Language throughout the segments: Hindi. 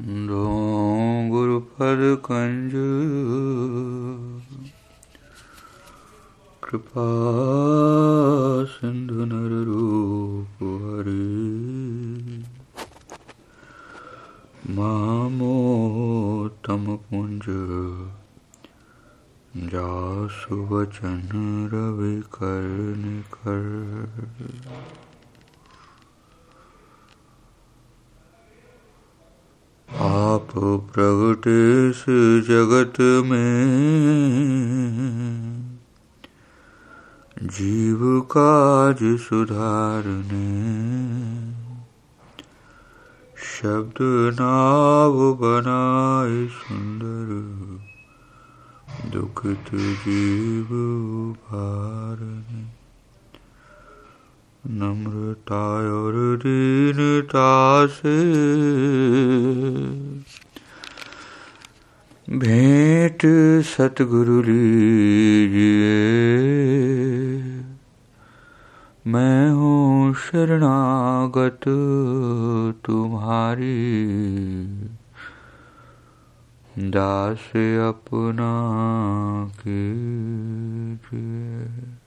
दो गुरुपद कंज। कृपा सिंधु नर रूप हरि। मामोत्तम पुंज। जासु वचन रवि कर निकर आप प्रगट इस जगत में। जीव काज सुधारने। शब्द नाव बनाए सुंदर। दुखित जीव भारने नम्रता और दीनता से भेंट सतगुरु लीजिए। मैं हूँ शरणागत तुम्हारी। दास अपना कीजिए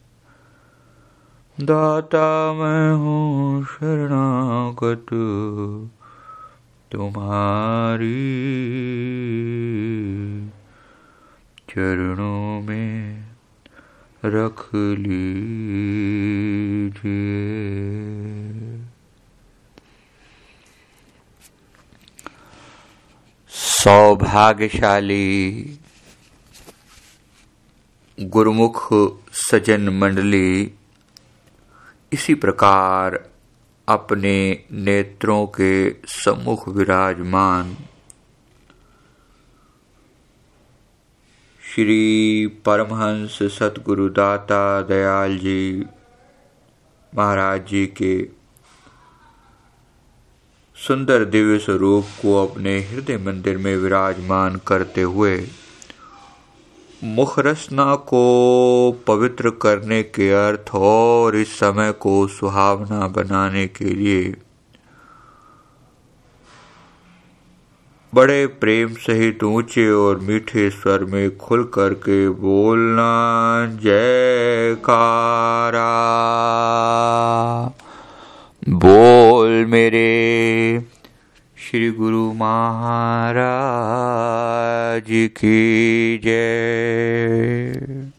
दाता मैं हूँ शरणागत। तुम्हारी चरणों में रख लीजिए। सौभाग्यशाली गुरुमुख सजन मंडली इसी प्रकार अपने नेत्रों के सम्मुख विराजमान श्री परमहंस सतगुरु दाता दयाल जी महाराज जी के सुंदर दिव्य स्वरूप को अपने हृदय मंदिर में विराजमान करते हुए मुख रचना को पवित्र करने के अर्थ और इस समय को सुहावना बनाने के लिए। बड़े प्रेम सहित ऊँचे और मीठे स्वर में खुल करके बोलना, जयकारा। बोल मेरे। श्री गुरु महाराज की जय।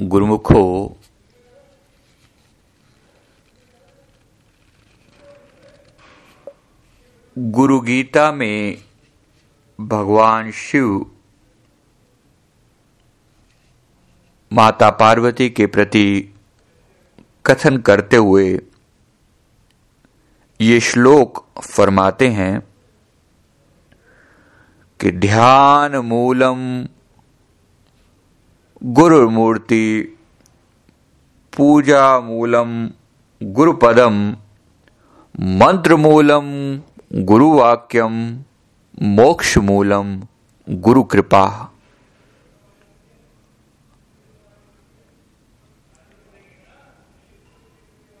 गुरुमुखो गुरु गीता में भगवान शिव माता पार्वती के प्रति कथन करते हुए ये श्लोक फरमाते हैं कि ध्यान मूलम गुरु मूर्ति पूजा मूलम गुरुपदम मंत्र मूलम गुरुवाक्यम, मोक्ष मूलम गुरु कृपा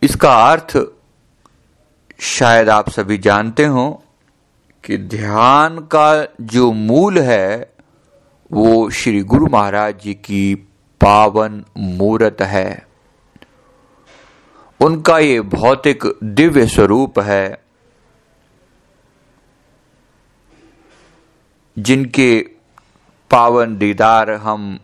इसका अर्थ शायद आप सभी जानते हो कि ध्यान का जो मूल है, वो श्री गुरु महाराज जी की पावन मूर्त है। उनका ये भौतिक दिव्य स्वरूप है, जिनके पावन दीदार हम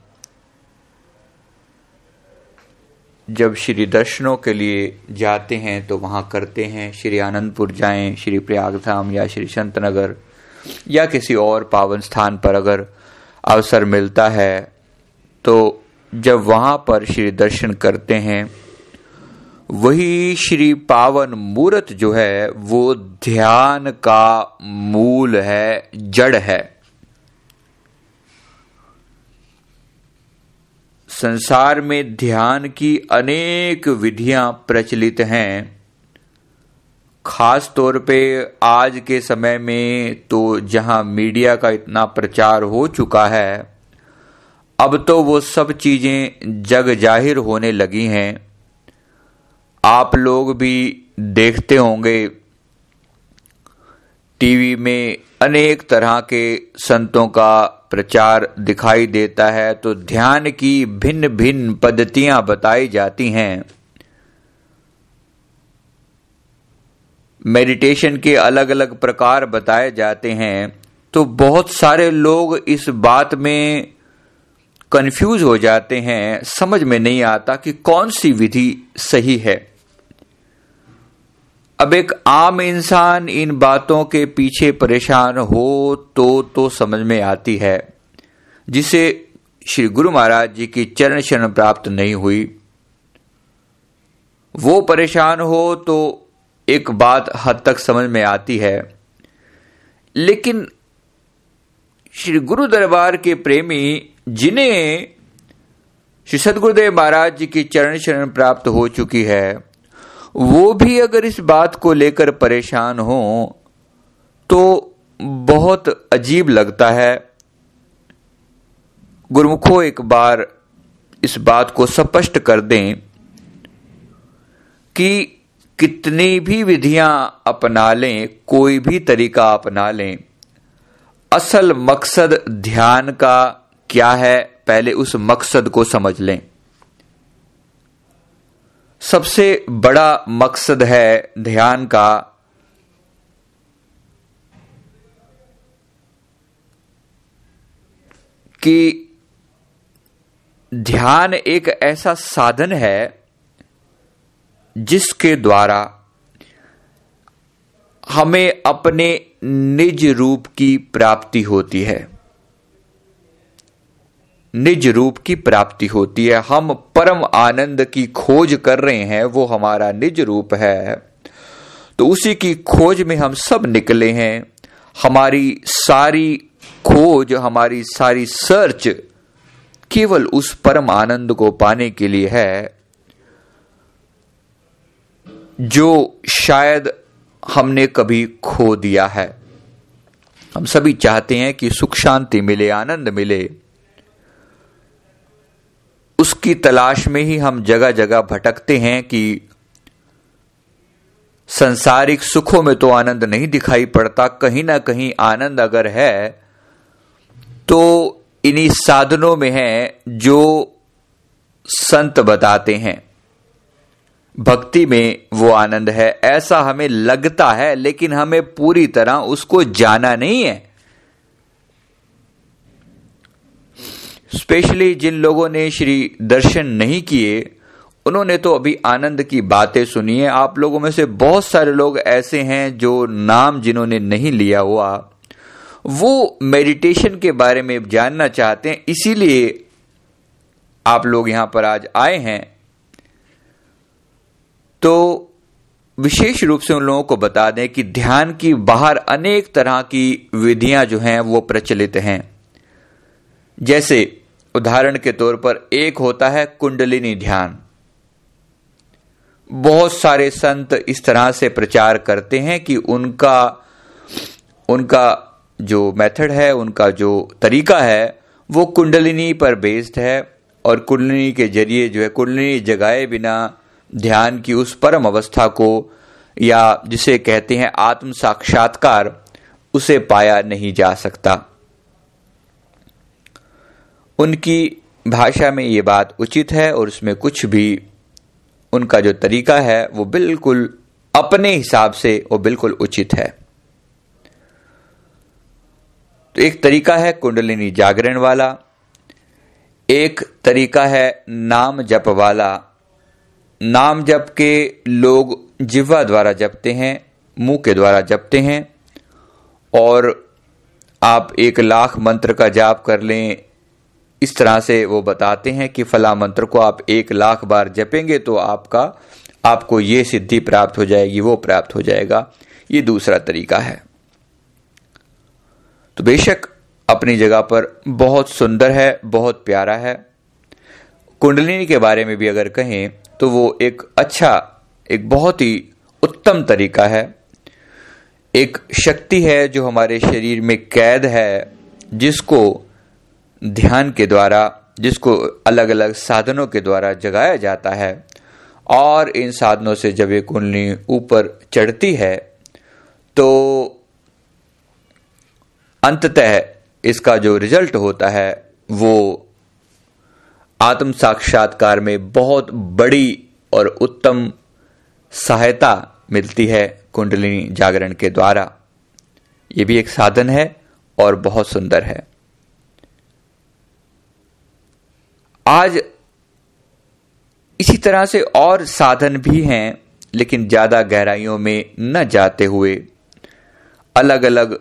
जब श्री दर्शनों के लिए जाते हैं तो वहाँ करते हैं, श्री आनंदपुर जाएँ, श्री प्रयागधाम या श्री संतनगर या किसी और पावन स्थान पर अगर अवसर मिलता है तो जब वहाँ पर श्री दर्शन करते हैं, वही श्री पावन मूर्त जो है, वो ध्यान का मूल है, जड़ है। संसार में ध्यान की अनेक विधियाँ प्रचलित हैं। खास तौर पे आज के समय में तो जहाँ मीडिया का इतना प्रचार हो चुका है, अब तो वो सब चीज़ें जग ज़ाहिर होने लगी हैं। आप लोग भी देखते होंगे, टीवी में अनेक तरह के संतों का प्रचार दिखाई देता है तो ध्यान की भिन्न भिन्न पद्धतियाँ बताई जाती हैं। मेडिटेशन के अलग अलग प्रकार बताए जाते हैं तो बहुत सारे लोग इस बात में कंफ्यूज हो जाते हैं, समझ में नहीं आता कि कौन सी विधि सही है। अब एक आम इंसान इन बातों के पीछे परेशान हो तो तो समझ में आती है, जिसे श्री गुरु महाराज जी की चरण शरण प्राप्त नहीं हुई। वो परेशान हो तो एक बात हद तक समझ में आती है। लेकिन श्री गुरु दरबार के प्रेमी जिन्हें श्री सदगुरुदेव महाराज जी की चरण शरण प्राप्त हो चुकी है वो भी अगर इस बात को लेकर परेशान हो तो बहुत अजीब लगता है। गुरुमुखो, एक बार इस बात को स्पष्ट कर दें कि कितनी भी विधियाँ अपना लें, कोई भी तरीका अपना लें, असल मकसद ध्यान का क्या है, पहले उस मकसद को समझ लें। सबसे बड़ा मकसद है ध्यान का। कि ध्यान एक ऐसा साधन है जिसके द्वारा हमें अपने निज रूप की प्राप्ति होती है। निज रूप की प्राप्ति होती है। हम परम आनंद की खोज कर रहे हैं, वो हमारा निज रूप है। तो उसी की खोज में हम सब निकले हैं। हमारी सारी खोज, हमारी सारी सर्च केवल उस परम आनंद को पाने के लिए है, जो शायद हमने कभी खो दिया है। हम सभी चाहते हैं कि सुख शांति मिले, आनंद मिले। उसकी तलाश में ही हम जगह जगह भटकते हैं कि संसारिक सुखों में तो आनंद नहीं दिखाई पड़ता, कहीं ना कहीं आनंद अगर है तो इन्हीं साधनों में है जो संत बताते हैं। भक्ति में वो आनंद है। ऐसा हमें लगता है, लेकिन हमें पूरी तरह उसको जाना नहीं है। स्पेशली जिन लोगों ने श्री दर्शन नहीं किए, उन्होंने तो अभी आनंद की बातें सुनी है। आप लोगों में से बहुत सारे लोग ऐसे हैं जो नाम जिन्होंने नहीं लिया हुआ। वो मेडिटेशन के बारे में जानना चाहते हैं, इसीलिए आप लोग यहाँ पर आज आए हैं। तो विशेष रूप से उन लोगों को बता दें कि ध्यान की बाहर अनेक तरह की विधियाँ जो हैं, वो प्रचलित हैं। जैसे उदाहरण के तौर पर एक होता है कुंडलिनी ध्यान। बहुत सारे संत इस तरह से प्रचार करते हैं कि उनका उनका जो मेथड है, उनका जो तरीका है, वो कुंडलिनी पर बेस्ड है और कुंडलिनी के ज़रिए जो है, कुंडलिनी जगाए बिना ध्यान की उस परम अवस्था को या जिसे कहते हैं आत्म साक्षात्कार, उसे पाया नहीं जा सकता। उनकी भाषा में ये बात उचित है और उसमें कुछ भी उनका जो तरीका है, वो बिल्कुल अपने हिसाब से वो बिल्कुल उचित है। तो एक तरीका है कुंडलिनी जागरण वाला, एक तरीका है नाम जप वाला। नाम जप के लोग जिह्वा द्वारा जपते हैं, मुँह के द्वारा जपते हैं, और आप एक लाख मंत्र का जाप कर लें इस तरह से वो बताते हैं कि फला मंत्र को आप एक लाख बार जपेंगे तो आपका, आपको ये सिद्धि प्राप्त हो जाएगी, वो प्राप्त हो जाएगा। ये दूसरा तरीका है। तो बेशक अपनी जगह पर बहुत सुंदर है, बहुत प्यारा है। कुंडलिनी के बारे में भी अगर कहें तो वो एक अच्छा एक बहुत ही उत्तम तरीका है। एक शक्ति है जो हमारे शरीर में कैद है, जिसको ध्यान के द्वारा, जिसको अलग अलग साधनों के द्वारा जगाया जाता है, और इन साधनों से जब ये कुंडली ऊपर चढ़ती है तो अंततः इसका जो रिज़ल्ट होता है, वो आत्म साक्षात्कार में बहुत बड़ी और उत्तम सहायता मिलती है कुंडलिनी जागरण के द्वारा। ये भी एक साधन है और बहुत सुंदर है। आज इसी तरह से और साधन भी हैं, लेकिन ज़्यादा गहराइयों में न जाते हुए अलग अलग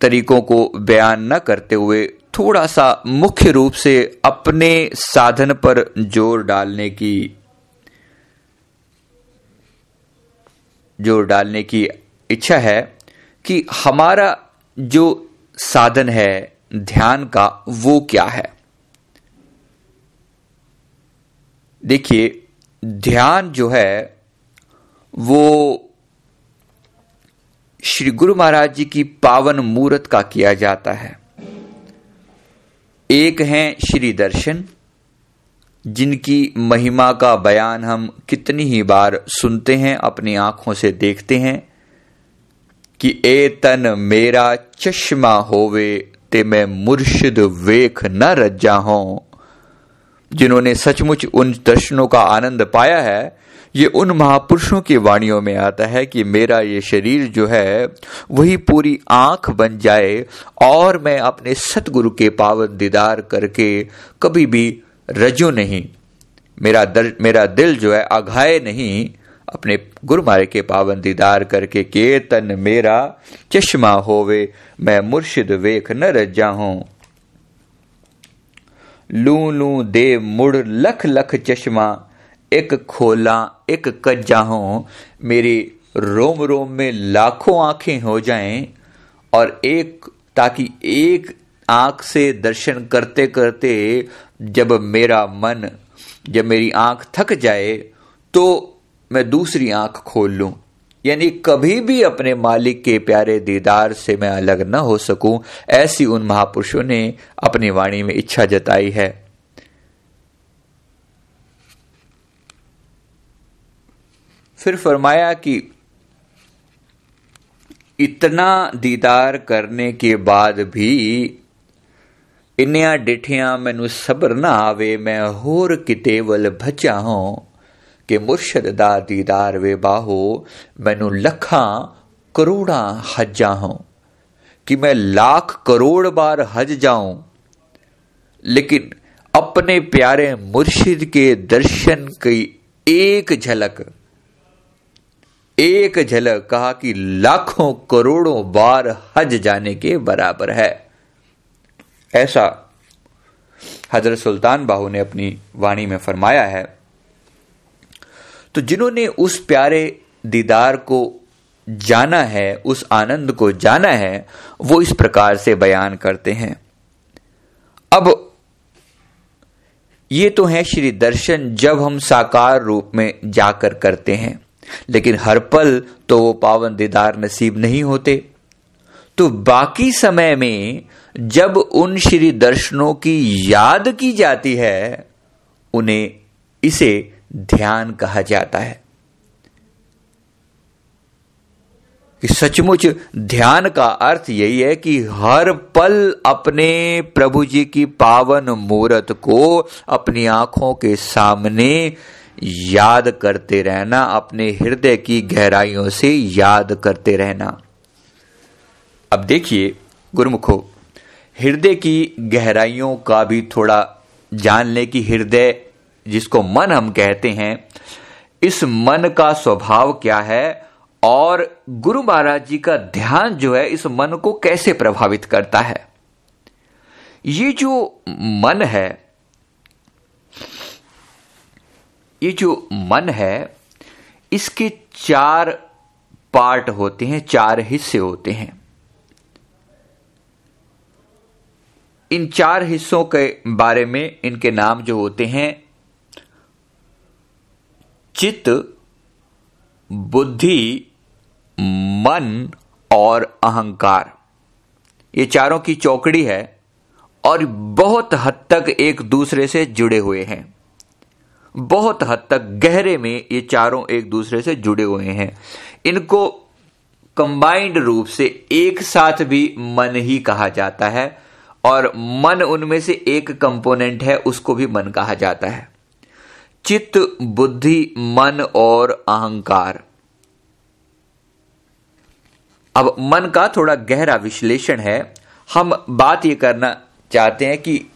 तरीकों को बयान न करते हुए थोड़ा सा मुख्य रूप से अपने साधन पर ज़ोर डालने की, ज़ोर डालने की इच्छा है कि हमारा जो साधन है ध्यान का वो क्या है? देखिए, ध्यान जो है, वो श्री गुरु महाराज जी की पावन मूर्त का किया जाता है। एक है श्री दर्शन, जिनकी महिमा का बयान हम कितनी ही बार सुनते हैं, अपनी आँखों से देखते हैं, कि ए तन मेरा चश्मा होवे ते मैं मुर्शिद वेख न रज्जा हूँ। जिन्होंने सचमुच उन दर्शनों का आनंद पाया है ये उन महापुरुषों की वाणियों में आता है कि मेरा ये शरीर जो है वही पूरी आँख बन जाए और मैं अपने सतगुरु के पावन दीदार करके कभी भी रजू नहीं। मेरा दर, मेरा दिल जो है अघाए नहीं। अपने गुरु मारे के पावन दीदार करके, केतन मेरा चश्मा होवे, मैं मुर्शिद वेख न रजा हूँ लू लू दे मुड़ लख लख चश्मा, एक खोला, एक कज्जा हो मेरी रोम रोम में लाखों आँखें हो जाएँ, और एक, ताकि एक आँख से दर्शन करते करते जब मेरा मन, जब मेरी आँख थक जाए तो मैं दूसरी आँख खोल लूँ। यानी कभी भी अपने मालिक के प्यारे दीदार से मैं अलग न हो सकूँ, ऐसी उन महापुरुषों ने अपनी वाणी में इच्छा जताई है। फिर फरमाया कि इतना दीदार करने के बाद भी इनिया डिठिया मैनू सबर ना आवे, मैं होर किते वल भचा हूँ। कि मुर्शद दा दीदार वे बाहो, मैनू लखा करोड़ा हजा हूँ। कि मैं लाख करोड़ बार हज जाऊँ। लेकिन अपने प्यारे मुर्शिद के दर्शन की एक झलक एक झलक कहा कि लाखों करोड़ों बार हज जाने के बराबर है। ऐसा हज़रत सुल्तान बाहू ने अपनी वाणी में फरमाया है। तो जिन्होंने उस प्यारे दीदार को जाना है, उस आनंद को जाना है, वो इस प्रकार से बयान करते हैं। अब ये तो है श्री दर्शन जब हम साकार रूप में जाकर करते हैं, लेकिन हर पल तो वो पावन दीदार नसीब नहीं होते। तो बाकी समय में जब उन श्री दर्शनों की याद की जाती है, उन्हें इसे ध्यान कहा जाता है। कि सचमुच ध्यान का अर्थ यही है कि हर पल अपने प्रभु जी की पावन मूर्त को अपनी आँखों के सामने याद करते रहना, अपने हृदय की गहराइयों से याद करते रहना। अब देखिए, गुरुमुखो, हृदय की गहराइयों का भी थोड़ा जान ले कि हृदय जिसको मन हम कहते हैं, इस मन का स्वभाव क्या है और गुरु महाराज जी का ध्यान जो है इस मन को कैसे प्रभावित करता है? ये जो मन है, ये जो मन है, इसके चार पार्ट होते हैं, चार हिस्से होते हैं। इन चार हिस्सों के बारे में इनके नाम जो होते हैं चित्त, बुद्धि, मन और अहंकार। ये चारों की चौकड़ी है और बहुत हद तक एक दूसरे से जुड़े हुए हैं। बहुत हद तक गहरे में ये चारों एक दूसरे से जुड़े हुए हैं। इनको कंबाइंड रूप से एक साथ भी मन ही कहा जाता है और मन उनमें से एक कंपोनेंट है, उसको भी मन कहा जाता है। चित्त, बुद्धि, मन और अहंकार। अब मन का थोड़ा गहरा विश्लेषण है। हम बात यह करना चाहते हैं कि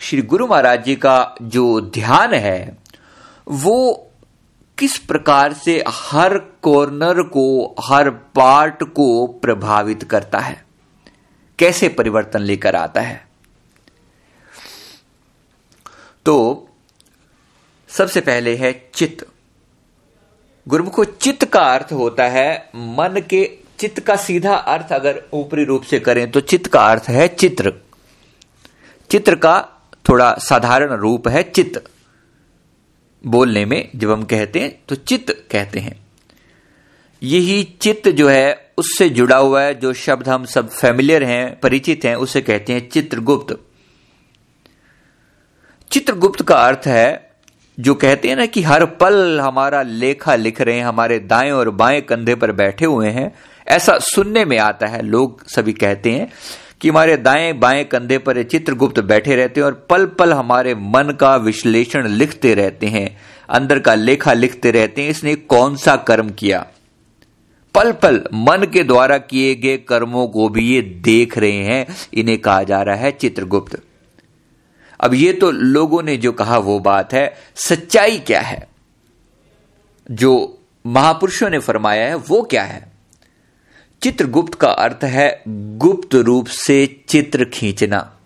श्री गुरु महाराज जी का जो ध्यान है, वो किस प्रकार से हर कॉर्नर को, हर पार्ट को प्रभावित करता है? कैसे परिवर्तन लेकर आता है? तो सबसे पहले है चित्त। गुरुमुखो चित्त का अर्थ होता है मन के चित्त का सीधा अर्थ अगर ऊपरी रूप से करें तो चित्त का अर्थ है चित्र। चित्र का थोड़ा साधारण रूप है चित्त। बोलने में जब हम कहते हैं तो चित्त कहते हैं। यही चित्त जो है उससे जुड़ा हुआ है, जो शब्द हम सब फैमिलियर हैं, परिचित हैं, उसे कहते हैं चित्रगुप्त। चित्रगुप्त का अर्थ है जो कहते हैं ना कि हर पल हमारा लेखा लिख रहे हैं, हमारे दाएँ और बाएँ कंधे पर बैठे हुए हैं, ऐसा सुनने में आता है। लोग सभी कहते हैं कि हमारे दाएँ बाएँ कंधे पर चित्रगुप्त बैठे रहते हैं और पल पल हमारे मन का विश्लेषण लिखते रहते हैं, अंदर का लेखा लिखते रहते हैं, इसने कौन सा कर्म किया? पल पल मन के द्वारा किए गए कर्मों को भी ये देख रहे हैं, इन्हें कहा जा रहा है चित्रगुप्त। अब ये तो लोगों ने जो कहा वो बात है, सच्चाई क्या है? जो महापुरुषों ने फरमाया है, वो क्या है? चित्रगुप्त का अर्थ है गुप्त रूप से चित्र खींचना।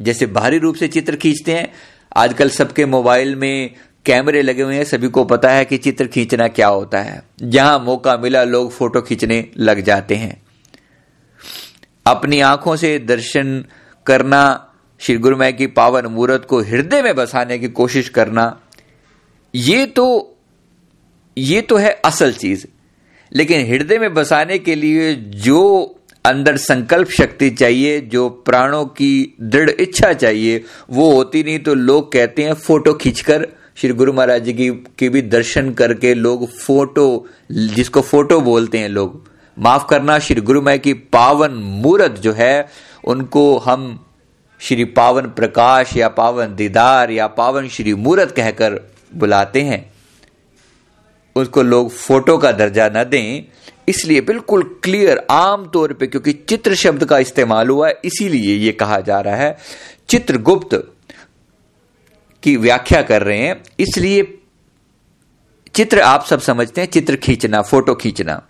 जैसे बाहरी रूप से चित्र खींचते हैं, आजकल सबके मोबाइल में कैमरे लगे हुए हैं, सभी को पता है कि चित्र खींचना क्या होता है। जहाँ मौका मिला, लोग फ़ोटो खींचने लग जाते हैं। अपनी आँखों से दर्शन करना श्री गुरुमय की पावन मूर्त को हृदय में बसाने की कोशिश करना, ये तो ये तो है असल चीज़। लेकिन हृदय में बसाने के लिए जो अंदर संकल्प शक्ति चाहिए, जो प्राणों की दृढ़ इच्छा चाहिए, वो होती नहीं तो लोग कहते हैं फ़ोटो खींचकर, श्री गुरु महाराज जी की, के भी दर्शन करके लोग फ़ोटो, जिसको फ़ोटो बोलते हैं लोग, माफ़ करना, श्री गुरु गुरुमय की पावन मूर्त जो है, उनको हम श्री पावन प्रकाश या पावन दीदार या पावन श्री मूरत कहकर बुलाते हैं। उसको लोग फ़ोटो का दर्जा न दें, इसलिए बिल्कुल क्लियर आम तौर पे, क्योंकि चित्र शब्द का इस्तेमाल हुआ है इसीलिए यह कहा जा रहा है। चित्रगुप्त की व्याख्या कर रहे हैं, इसलिए चित्र आप सब समझते हैं, चित्र खींचना, फ़ोटो खींचना।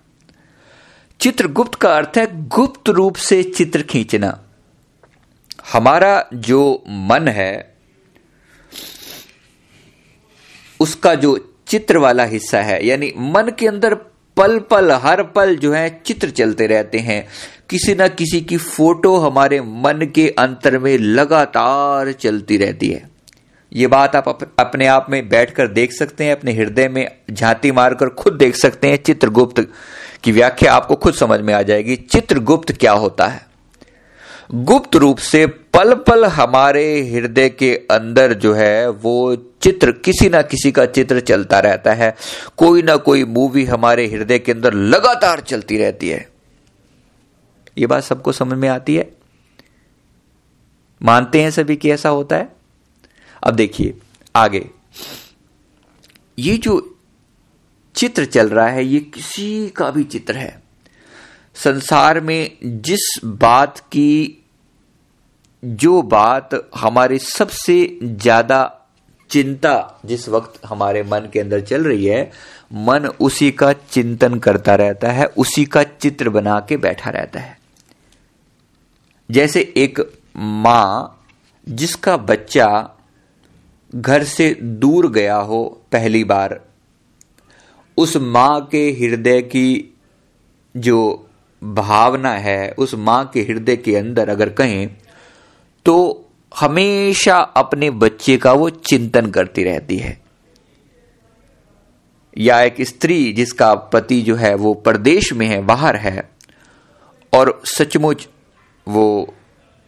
चित्रगुप्त का अर्थ है गुप्त रूप से चित्र खींचना। हमारा जो मन है, उसका जो चित्र वाला हिस्सा है, यानी मन के अंदर पल पल, हर पल जो है चित्र चलते रहते हैं। किसी ना किसी की फ़ोटो हमारे मन के अंतर में लगातार चलती रहती है। ये बात आप अपने आप में बैठकर देख सकते हैं, अपने हृदय में झांती मारकर खुद देख सकते हैं। चित्रगुप्त की व्याख्या आपको खुद समझ में आ जाएगी, चित्रगुप्त क्या होता है? गुप्त रूप से पल पल हमारे हृदय के अंदर जो है, वो चित्र, किसी ना किसी का चित्र चलता रहता है। कोई ना कोई मूवी हमारे हृदय के अंदर लगातार चलती रहती है। ये बात सबको समझ में आती है? मानते हैं सभी कि ऐसा होता है? अब देखिए, आगे। ये जो चित्र चल रहा है, ये किसी का भी चित्र है। संसार में जिस बात की, जो बात हमारे सबसे ज़्यादा चिंता जिस वक्त हमारे मन के अंदर चल रही है, मन उसी का चिंतन करता रहता है, उसी का चित्र बना के बैठा रहता है। जैसे एक माँ जिसका बच्चा घर से दूर गया हो पहली बार, उस माँ के हृदय की जो भावना है उस माँ के हृदय के अंदर अगर कहें तो हमेशा अपने बच्चे का वो चिंतन करती रहती है। या एक स्त्री जिसका पति जो है वो प्रदेश में है, बाहर है, और सचमुच वो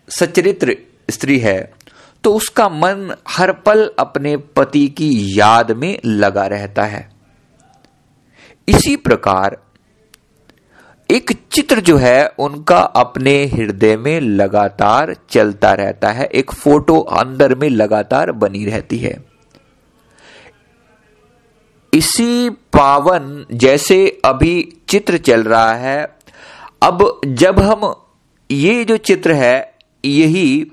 सचरित्र स्त्री है तो उसका मन हर पल अपने पति की याद में लगा रहता है। इसी प्रकार एक चित्र जो है, उनका अपने हृदय में लगातार चलता रहता है। एक फ़ोटो अंदर में लगातार बनी रहती है। इसी पावन जैसे अभी चित्र चल रहा है। अब जब हम ये जो चित्र है, यही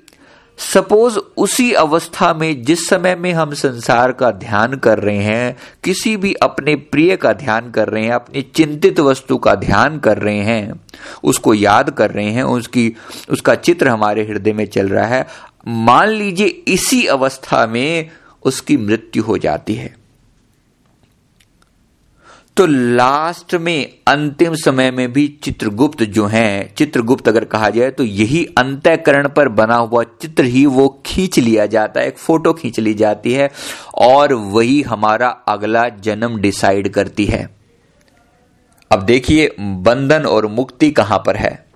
सपोज़ उसी अवस्था में, जिस समय में हम संसार का ध्यान कर रहे हैं, किसी भी अपने प्रिय का ध्यान कर रहे हैं, अपनी चिंतित वस्तु का ध्यान कर रहे हैं, उसको याद कर रहे हैं, उसकी, उसका चित्र हमारे हृदय में चल रहा है, मान लीजिए इसी अवस्था में उसकी मृत्यु हो जाती है। तो लास्ट में, अंतिम समय में भी चित्रगुप्त जो है, चित्रगुप्त अगर कहा जाए तो यही अंतकरण पर बना हुआ चित्र ही वो खींच लिया जाता है, एक फ़ोटो खींच ली जाती है, और वही हमारा अगला जन्म डिसाइड करती है। अब देखिए, बंधन और मुक्ति कहाँ पर है?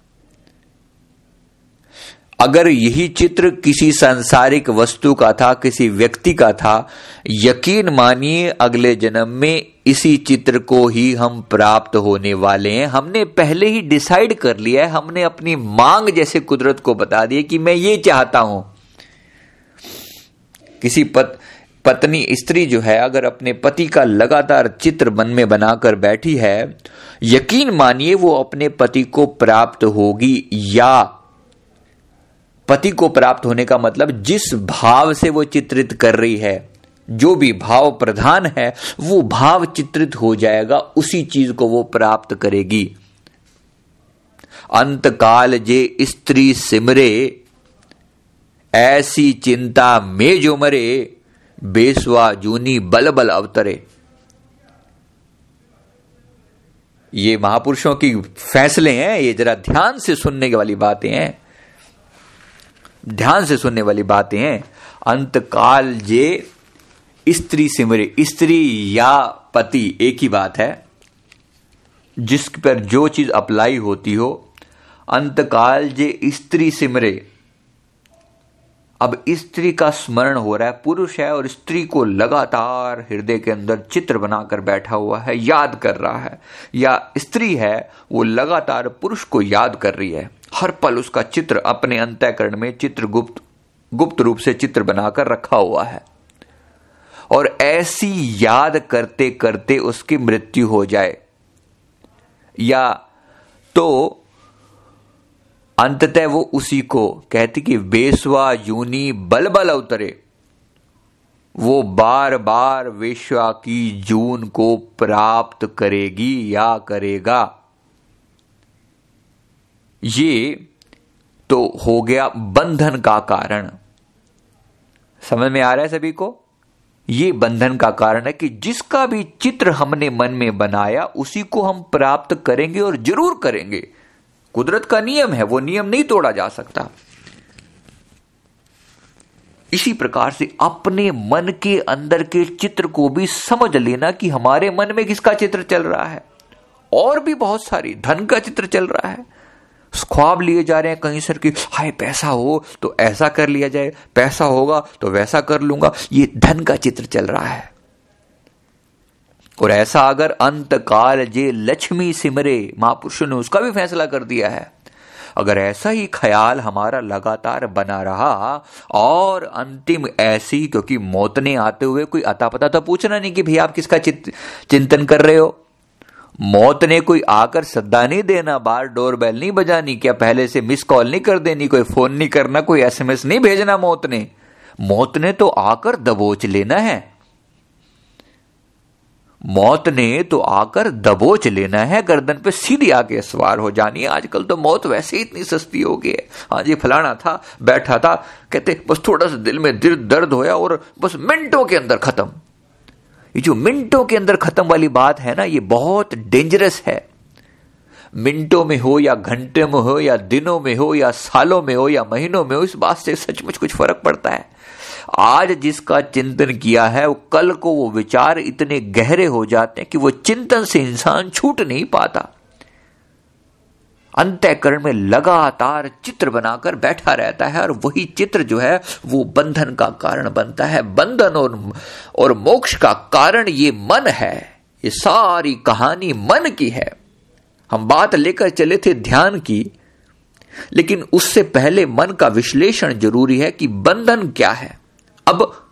अगर यही चित्र किसी सांसारिक वस्तु का था किसी व्यक्ति का था यकीन मानिए अगले जन्म में इसी चित्र को ही हम प्राप्त होने वाले हैं। हमने पहले ही डिसाइड कर लिया है हमने अपनी मांग जैसे कुदरत को बता दिया कि मैं ये चाहता हूँ। किसी पत, पत्नी स्त्री जो है अगर अपने पति का लगातार चित्र मन में बनाकर बैठी है यकीन मानिए वो अपने पति को प्राप्त होगी या पति को प्राप्त होने का मतलब जिस भाव से वो चित्रित कर रही है, जो भी भाव प्रधान है, वो भाव चित्रित हो जाएगा, उसी चीज़ को वो प्राप्त करेगी। अंत काल जे स्त्री सिमरे, ऐसी चिंता में जो मरे बेसवा जूनी बल बल अवतरे। ये महापुरुषों की फैसले हैं, ये जरा ध्यान से सुनने वाली बातें हैं। ध्यान से सुनने वाली बातें हैं। अंतकाल जे स्त्री सिमरे स्त्री या पति एक ही बात है। जिस पर जो चीज़ अप्लाई होती हो, अंतकाल जे स्त्री सिमरे अब स्त्री का स्मरण हो रहा है, पुरुष है और स्त्री को लगातार हृदय के अंदर चित्र बनाकर बैठा हुआ है, याद कर रहा है। या स्त्री है, वो लगातार पुरुष को याद कर रही है। हर पल उसका चित्र अपने अंतःकरण में चित्र गुप्त गुप्त रूप से चित्र बनाकर रखा हुआ है। और ऐसी याद करते करते उसकी मृत्यु हो जाए। या तो अंततः वो उसी को कहती कि बेसवा यूनी बल बल अवतरे। वो बार बार वेश्वा की जून को प्राप्त करेगी या करेगा। ये तो हो गया बंधन का कारण। समझ में आ रहा है सभी को? ये बंधन का कारण है कि जिसका भी चित्र हमने मन में बनाया, उसी को हम प्राप्त करेंगे और ज़रूर करेंगे। कुदरत का नियम है, वो नियम नहीं तोड़ा जा सकता। इसी प्रकार से अपने मन के अंदर के चित्र को भी समझ लेना कि हमारे मन में किसका चित्र चल रहा है। और भी बहुत सारी, धन का चित्र चल रहा है। ख्वाब लिए जा रहे हैं कहीं सर की, हाय, पैसा हो तो ऐसा कर लिया जाए, पैसा होगा तो वैसा कर लूँगा। ये धन का चित्र चल रहा है। और ऐसा अगर अंत काल जे लक्ष्मी सिमरे महापुरुषों ने उसका भी फैसला कर दिया है। अगर ऐसा ही ख्याल हमारा लगातार बना रहा और अंतिम ऐसी, क्योंकि मौत ने आते हुए कोई अता पता तो पूछना नहीं कि भाई आप किसका चिंतन कर रहे हो? मौत ने कोई आकर सद्दा नहीं देना, बार डोर बेल नहीं बजानी, क्या पहले से मिस कॉल नहीं कर देनी, कोई फ़ोन नहीं करना, कोई एसएमएस नहीं भेजना मौत ने? मौत ने तो आकर दबोच लेना है। मौत ने तो आकर दबोच लेना है, गर्दन पे सीधी आके सवार हो जानी है। आजकल तो मौत वैसे ही इतनी सस्ती हो गई है। हाँ जी, फलाना था, बैठा था, कहते, बस थोड़ा सा दिल में दिल दर्द होया और बस मिनटों के अंदर खत्म। ये जो मिनटों के अंदर खत्म वाली बात है ना, ये बहुत डेंजरस है। मिनटों में हो या घंटे में हो या दिनों में हो या सालों में हो या महीनों में हो, इस बात से सचमुच कुछ फ़र्क पड़ता है। आज जिसका चिंतन किया है, वो कल को वो विचार इतने गहरे हो जाते हैं कि वो चिंतन से इंसान छूट नहीं पाता। अंत्यकरण में लगातार चित्र बनाकर बैठा रहता है और वही चित्र जो है, वो बंधन का कारण बनता है। बंधन और और मोक्ष का कारण ये मन है। ये सारी कहानी मन की है। हम बात लेकर चले थे ध्यान की, लेकिन उससे पहले मन का विश्लेषण ज़रूरी है कि बंधन क्या है। अब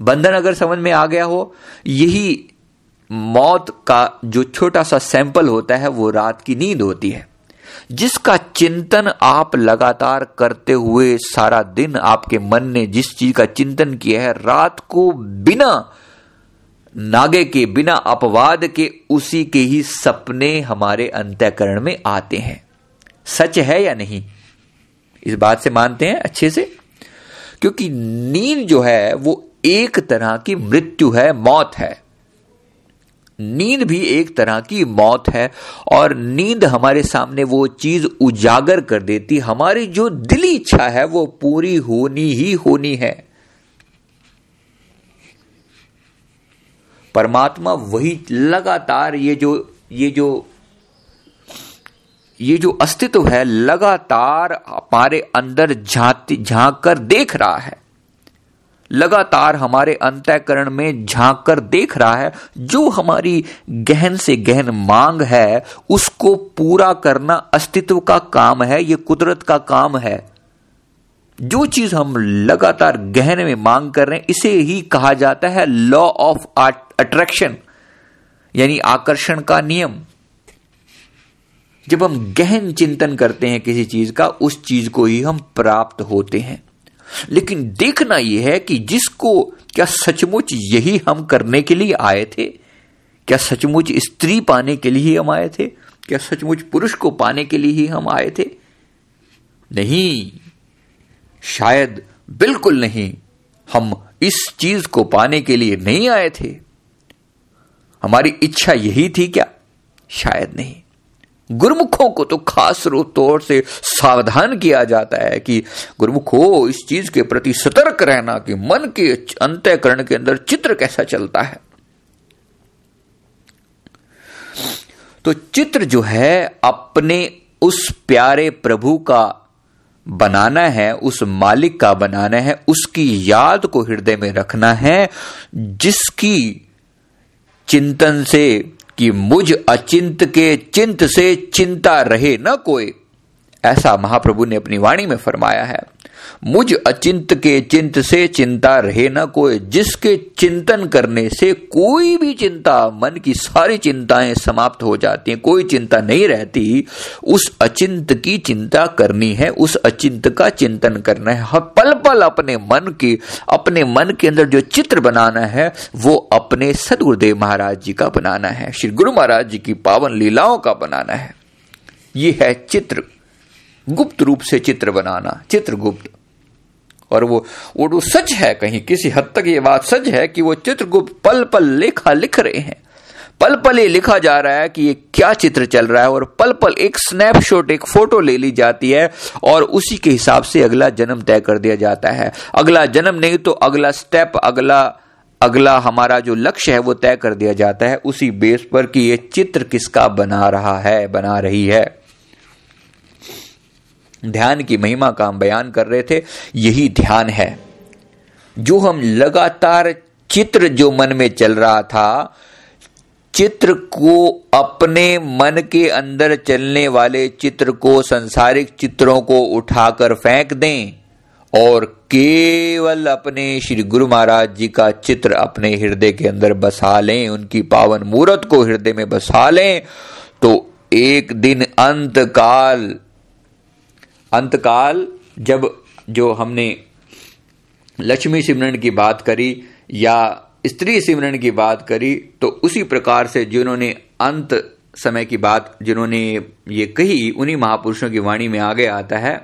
बंधन अगर समझ में आ गया हो, यही मौत का जो छोटा सा सैंपल होता है, वो रात की नींद होती है। जिसका चिंतन आप लगातार करते हुए सारा दिन आपके मन ने जिस चीज़ का चिंतन किया है, रात को बिना नागे के, बिना अपवाद के, उसी के ही सपने हमारे अंत्यकरण में आते हैं। सच है या नहीं? इस बात से मानते हैं अच्छे से? क्योंकि नींद जो है, वो एक तरह की मृत्यु है, मौत है। नींद भी एक तरह की मौत है और नींद हमारे सामने वो चीज़ उजागर कर देती, हमारी जो दिली इच्छा है, वो पूरी होनी ही होनी है। परमात्मा वही लगातार ये जो ये जो ये जो अस्तित्व है लगातार हमारे अंदर झाँक कर देख रहा है। लगातार हमारे अंतःकरण में झाँक कर देख रहा है। जो हमारी गहन से गहन मांग है, उसको पूरा करना अस्तित्व का काम है, ये कुदरत का काम है। जो चीज़ हम लगातार गहन में मांग कर रहे हैं, इसे ही कहा जाता है लॉ ऑफ़ अट्रैक्शन, यानी आकर्षण का नियम। जब हम गहन चिंतन करते हैं किसी चीज़ का, उस चीज़ को ही हम प्राप्त होते हैं। लेकिन देखना यह है कि जिसको, क्या सचमुच यही हम करने के लिए आए थे? क्या सचमुच स्त्री पाने के लिए ही हम आए थे? क्या सचमुच पुरुष को पाने के लिए ही हम आए थे? नहीं। शायद बिल्कुल नहीं। हम इस चीज़ को पाने के लिए नहीं आए थे। हमारी इच्छा यही थी क्या? शायद नहीं। गुरुमुखों को तो खास रूप तौर से सावधान किया जाता है कि गुरुमुखो, इस चीज़ के प्रति सतर्क रहना कि मन के अंत्यकरण के अंदर चित्र कैसा चलता है। तो चित्र जो है, अपने उस प्यारे प्रभु का बनाना है, उस मालिक का बनाना है, उसकी याद को हृदय में रखना है, जिसकी चिंतन से कि मुझ अचिंत के चिंत से चिंता रहे न कोई। ऐसा महाप्रभु ने अपनी वाणी में फरमाया है। मुझ अचिंत के चिंत से चिंता रहे न कोई, जिसके चिंतन करने से कोई भी चिंता, मन की सारी चिंताएँ समाप्त हो जाती हैं, कोई चिंता नहीं रहती। उस अचिंत की चिंता करनी है, उस अचिंत का चिंतन करना है। हर पल पल अपने मन की, अपने मन के अंदर जो चित्र बनाना है, वो अपने सदगुरुदेव महाराज जी का बनाना है, श्री गुरु महाराज जी की पावन लीलाओं का बनाना है। ये है चित्र। गुप्त रूप से चित्र बनाना, चित्रगुप्त। और वो वो तो सच है कहीं, किसी हद तक ये बात सच है कि वो चित्रगुप्त पल पल लेखा लिख रहे हैं। पल पल ये लिखा जा रहा है कि ये क्या चित्र चल रहा है और पल पल एक स्नैपशॉट एक फ़ोटो ले ली जाती है और उसी के हिसाब से अगला जन्म तय कर दिया जाता है। अगला जन्म नहीं तो अगला स्टेप अगला अगला हमारा जो लक्ष्य है वो तय कर दिया जाता है उसी बेस पर कि ये चित्र किसका बना रहा है, बना रही है। ध्यान की महिमा का हम बयान कर रहे थे, यही ध्यान है। जो हम लगातार चित्र जो मन में चल रहा था, चित्र को अपने मन के अंदर चलने वाले चित्र को, संसारिक चित्रों को उठाकर फेंक दें और केवल अपने श्री गुरु महाराज जी का चित्र अपने हृदय के अंदर बसा लें, उनकी पावन मूर्त को हृदय में बसा लें तो एक दिन अंत काल अंतकाल, जब जो हमने लक्ष्मी सिमरण की बात करी या स्त्री सिमरण की बात करी तो उसी प्रकार से जिन्होंने अंत समय की बात, जिन्होंने ये कही, उन्हीं महापुरुषों की वाणी में आगे आता है।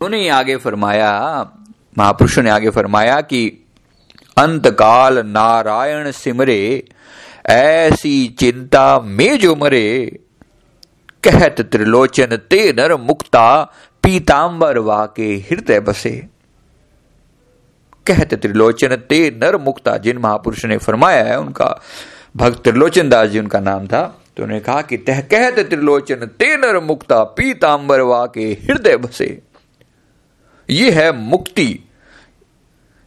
उन्हें आगे फरमाया, महापुरुषों ने आगे फरमाया कि अंतकाल नारायण सिमरे, ऐसी चिंता में जो मरे, कहत त्रिलोचन ते नर मुक्ता पीतांबर वाके हृदय बसे। कहते त्रिलोचन, ते नर मुक्ता जिन महापुरुष ने फरमाया है, उनका भक्त त्रिलोचन दास जी, उनका नाम था। तो उन्होंने कहा कि तह कहत त्रिलोचन, ते नर मुक्ता पीतांबर वा के हृदय बसे। ये है मुक्ति।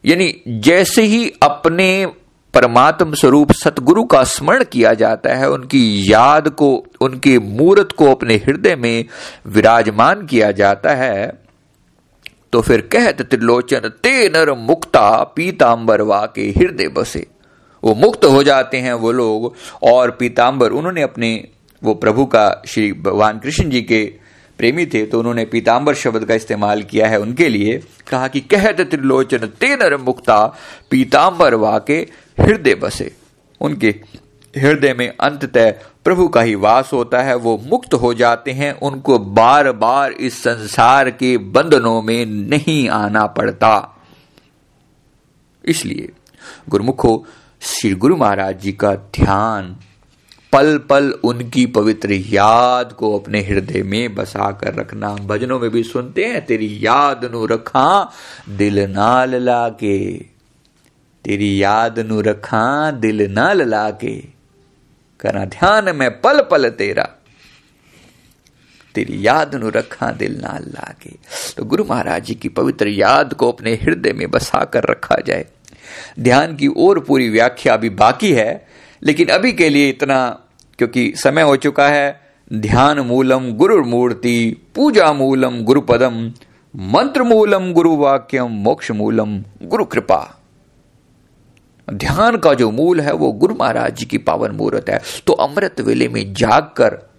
यानी जैसे ही अपने परमात्म स्वरूप सतगुरु का स्मरण किया जाता है, उनकी याद को, उनके मूर्त को अपने हृदय में विराजमान किया जाता है। तो फिर कहत त्रिलोचन, ते नर मुक्ता पीतांबर वा के हृदय बसे। वो मुक्त हो जाते हैं वो लोग, और पीतांबर, उन्होंने अपने, वो प्रभु का, श्री भगवान कृष्ण जी के प्रेमी थे तो उन्होंने पीतांबर शब्द का इस्तेमाल किया है उनके लिए। कहा कि कहत त्रिलोचन, ते नर मुक्ता पीतांबर वाके हृदय बसे। उनके हृदय में अंततः प्रभु का ही वास होता है, वो मुक्त हो जाते हैं, उनको बार बार इस संसार के बंधनों में नहीं आना पड़ता। इसलिए गुरुमुखो, श्री गुरु महाराज जी का ध्यान पल पल उनकी पवित्र याद को अपने हृदय में बसा कर रखना। भजनों में भी सुनते हैं, तेरी याद नु रखा, दिल नाल लाके। तेरी याद नु रखा, दिल नाल लाके करा ध्यान में पल पल तेरा। तेरी याद नु रखा, दिल नाल लाके तो गुरु महाराज जी की पवित्र याद को अपने हृदय में बसा कर रखा जाए। ध्यान की और पूरी व्याख्या अभी बाकी है, लेकिन अभी के लिए इतना, क्योंकि समय हो चुका है। ध्यान मूलम गुरु मूर्ति, पूजा मूलम गुरुपदम, मंत्र मूलम गुरु वाक्यम मोक्ष मूलम गुरु कृपा ध्यान का जो मूल है वो गुरु महाराज जी की पावन मूर्त है। तो अमृत वेले में जागकर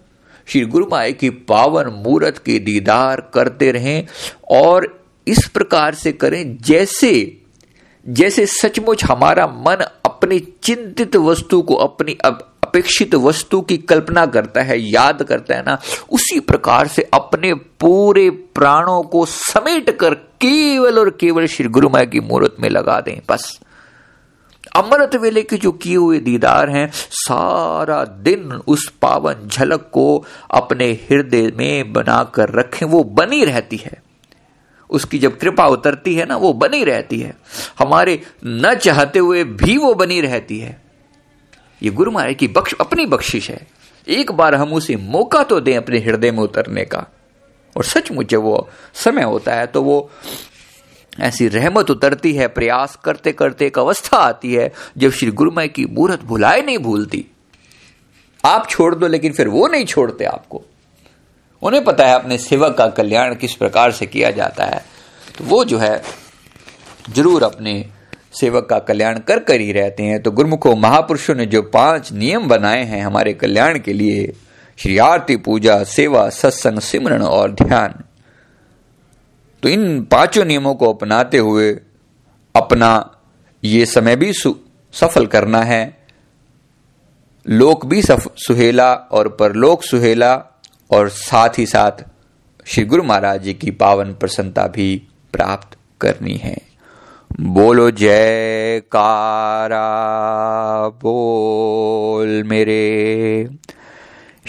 श्री गुरु माए की पावन मूर्त के दीदार करते रहें और इस प्रकार से करें जैसे जैसे सचमुच हमारा मन अपनी चिंतित वस्तु को, अपनी अपेक्षित वस्तु की कल्पना करता है, याद करता है ना, उसी प्रकार से अपने पूरे प्राणों को समेट कर केवल और केवल श्री गुरु माया की मूर्त में लगा दें। बस। अमृत वेले के जो किए हुए दीदार हैं, सारा दिन उस पावन झलक को अपने हृदय में बनाकर रखें, वो बनी रहती है। उसकी जब कृपा उतरती है ना, वो बनी रहती है। हमारे न चाहते हुए भी वो बनी रहती है। ये गुरु महाराज की बख्श, अपनी बख्शिश है। एक बार हम उसे मौका तो दें अपने हृदय में उतरने का। और सचमुच वो समय होता है तो वो ऐसी रहमत उतरती है, प्रयास करते करते एक अवस्था आती है, जब श्री गुरुमय की मूर्त भुलाए नहीं भूलती। आप छोड़ दो, लेकिन फिर वो नहीं छोड़ते आपको। उन्हें पता है अपने सेवक का कल्याण किस प्रकार से किया जाता है। तो वो जो है, ज़रूर अपने सेवक का कल्याण कर कर ही रहते हैं। तो गुरुमुखों, महापुरुषों ने जो पाँच नियम बनाए हैं हमारे कल्याण के लिए, श्री आरती पूजा, सेवा, सत्संग सिमरण और ध्यान। तो इन पाँचों नियमों को अपनाते हुए अपना ये समय भी सफल करना है। लोक भी सुहेला और परलोक सुहेला और साथ ही साथ श्री गुरु महाराज जी की पावन प्रसन्नता भी प्राप्त करनी है। बोलो जय कारा बोल मेरे।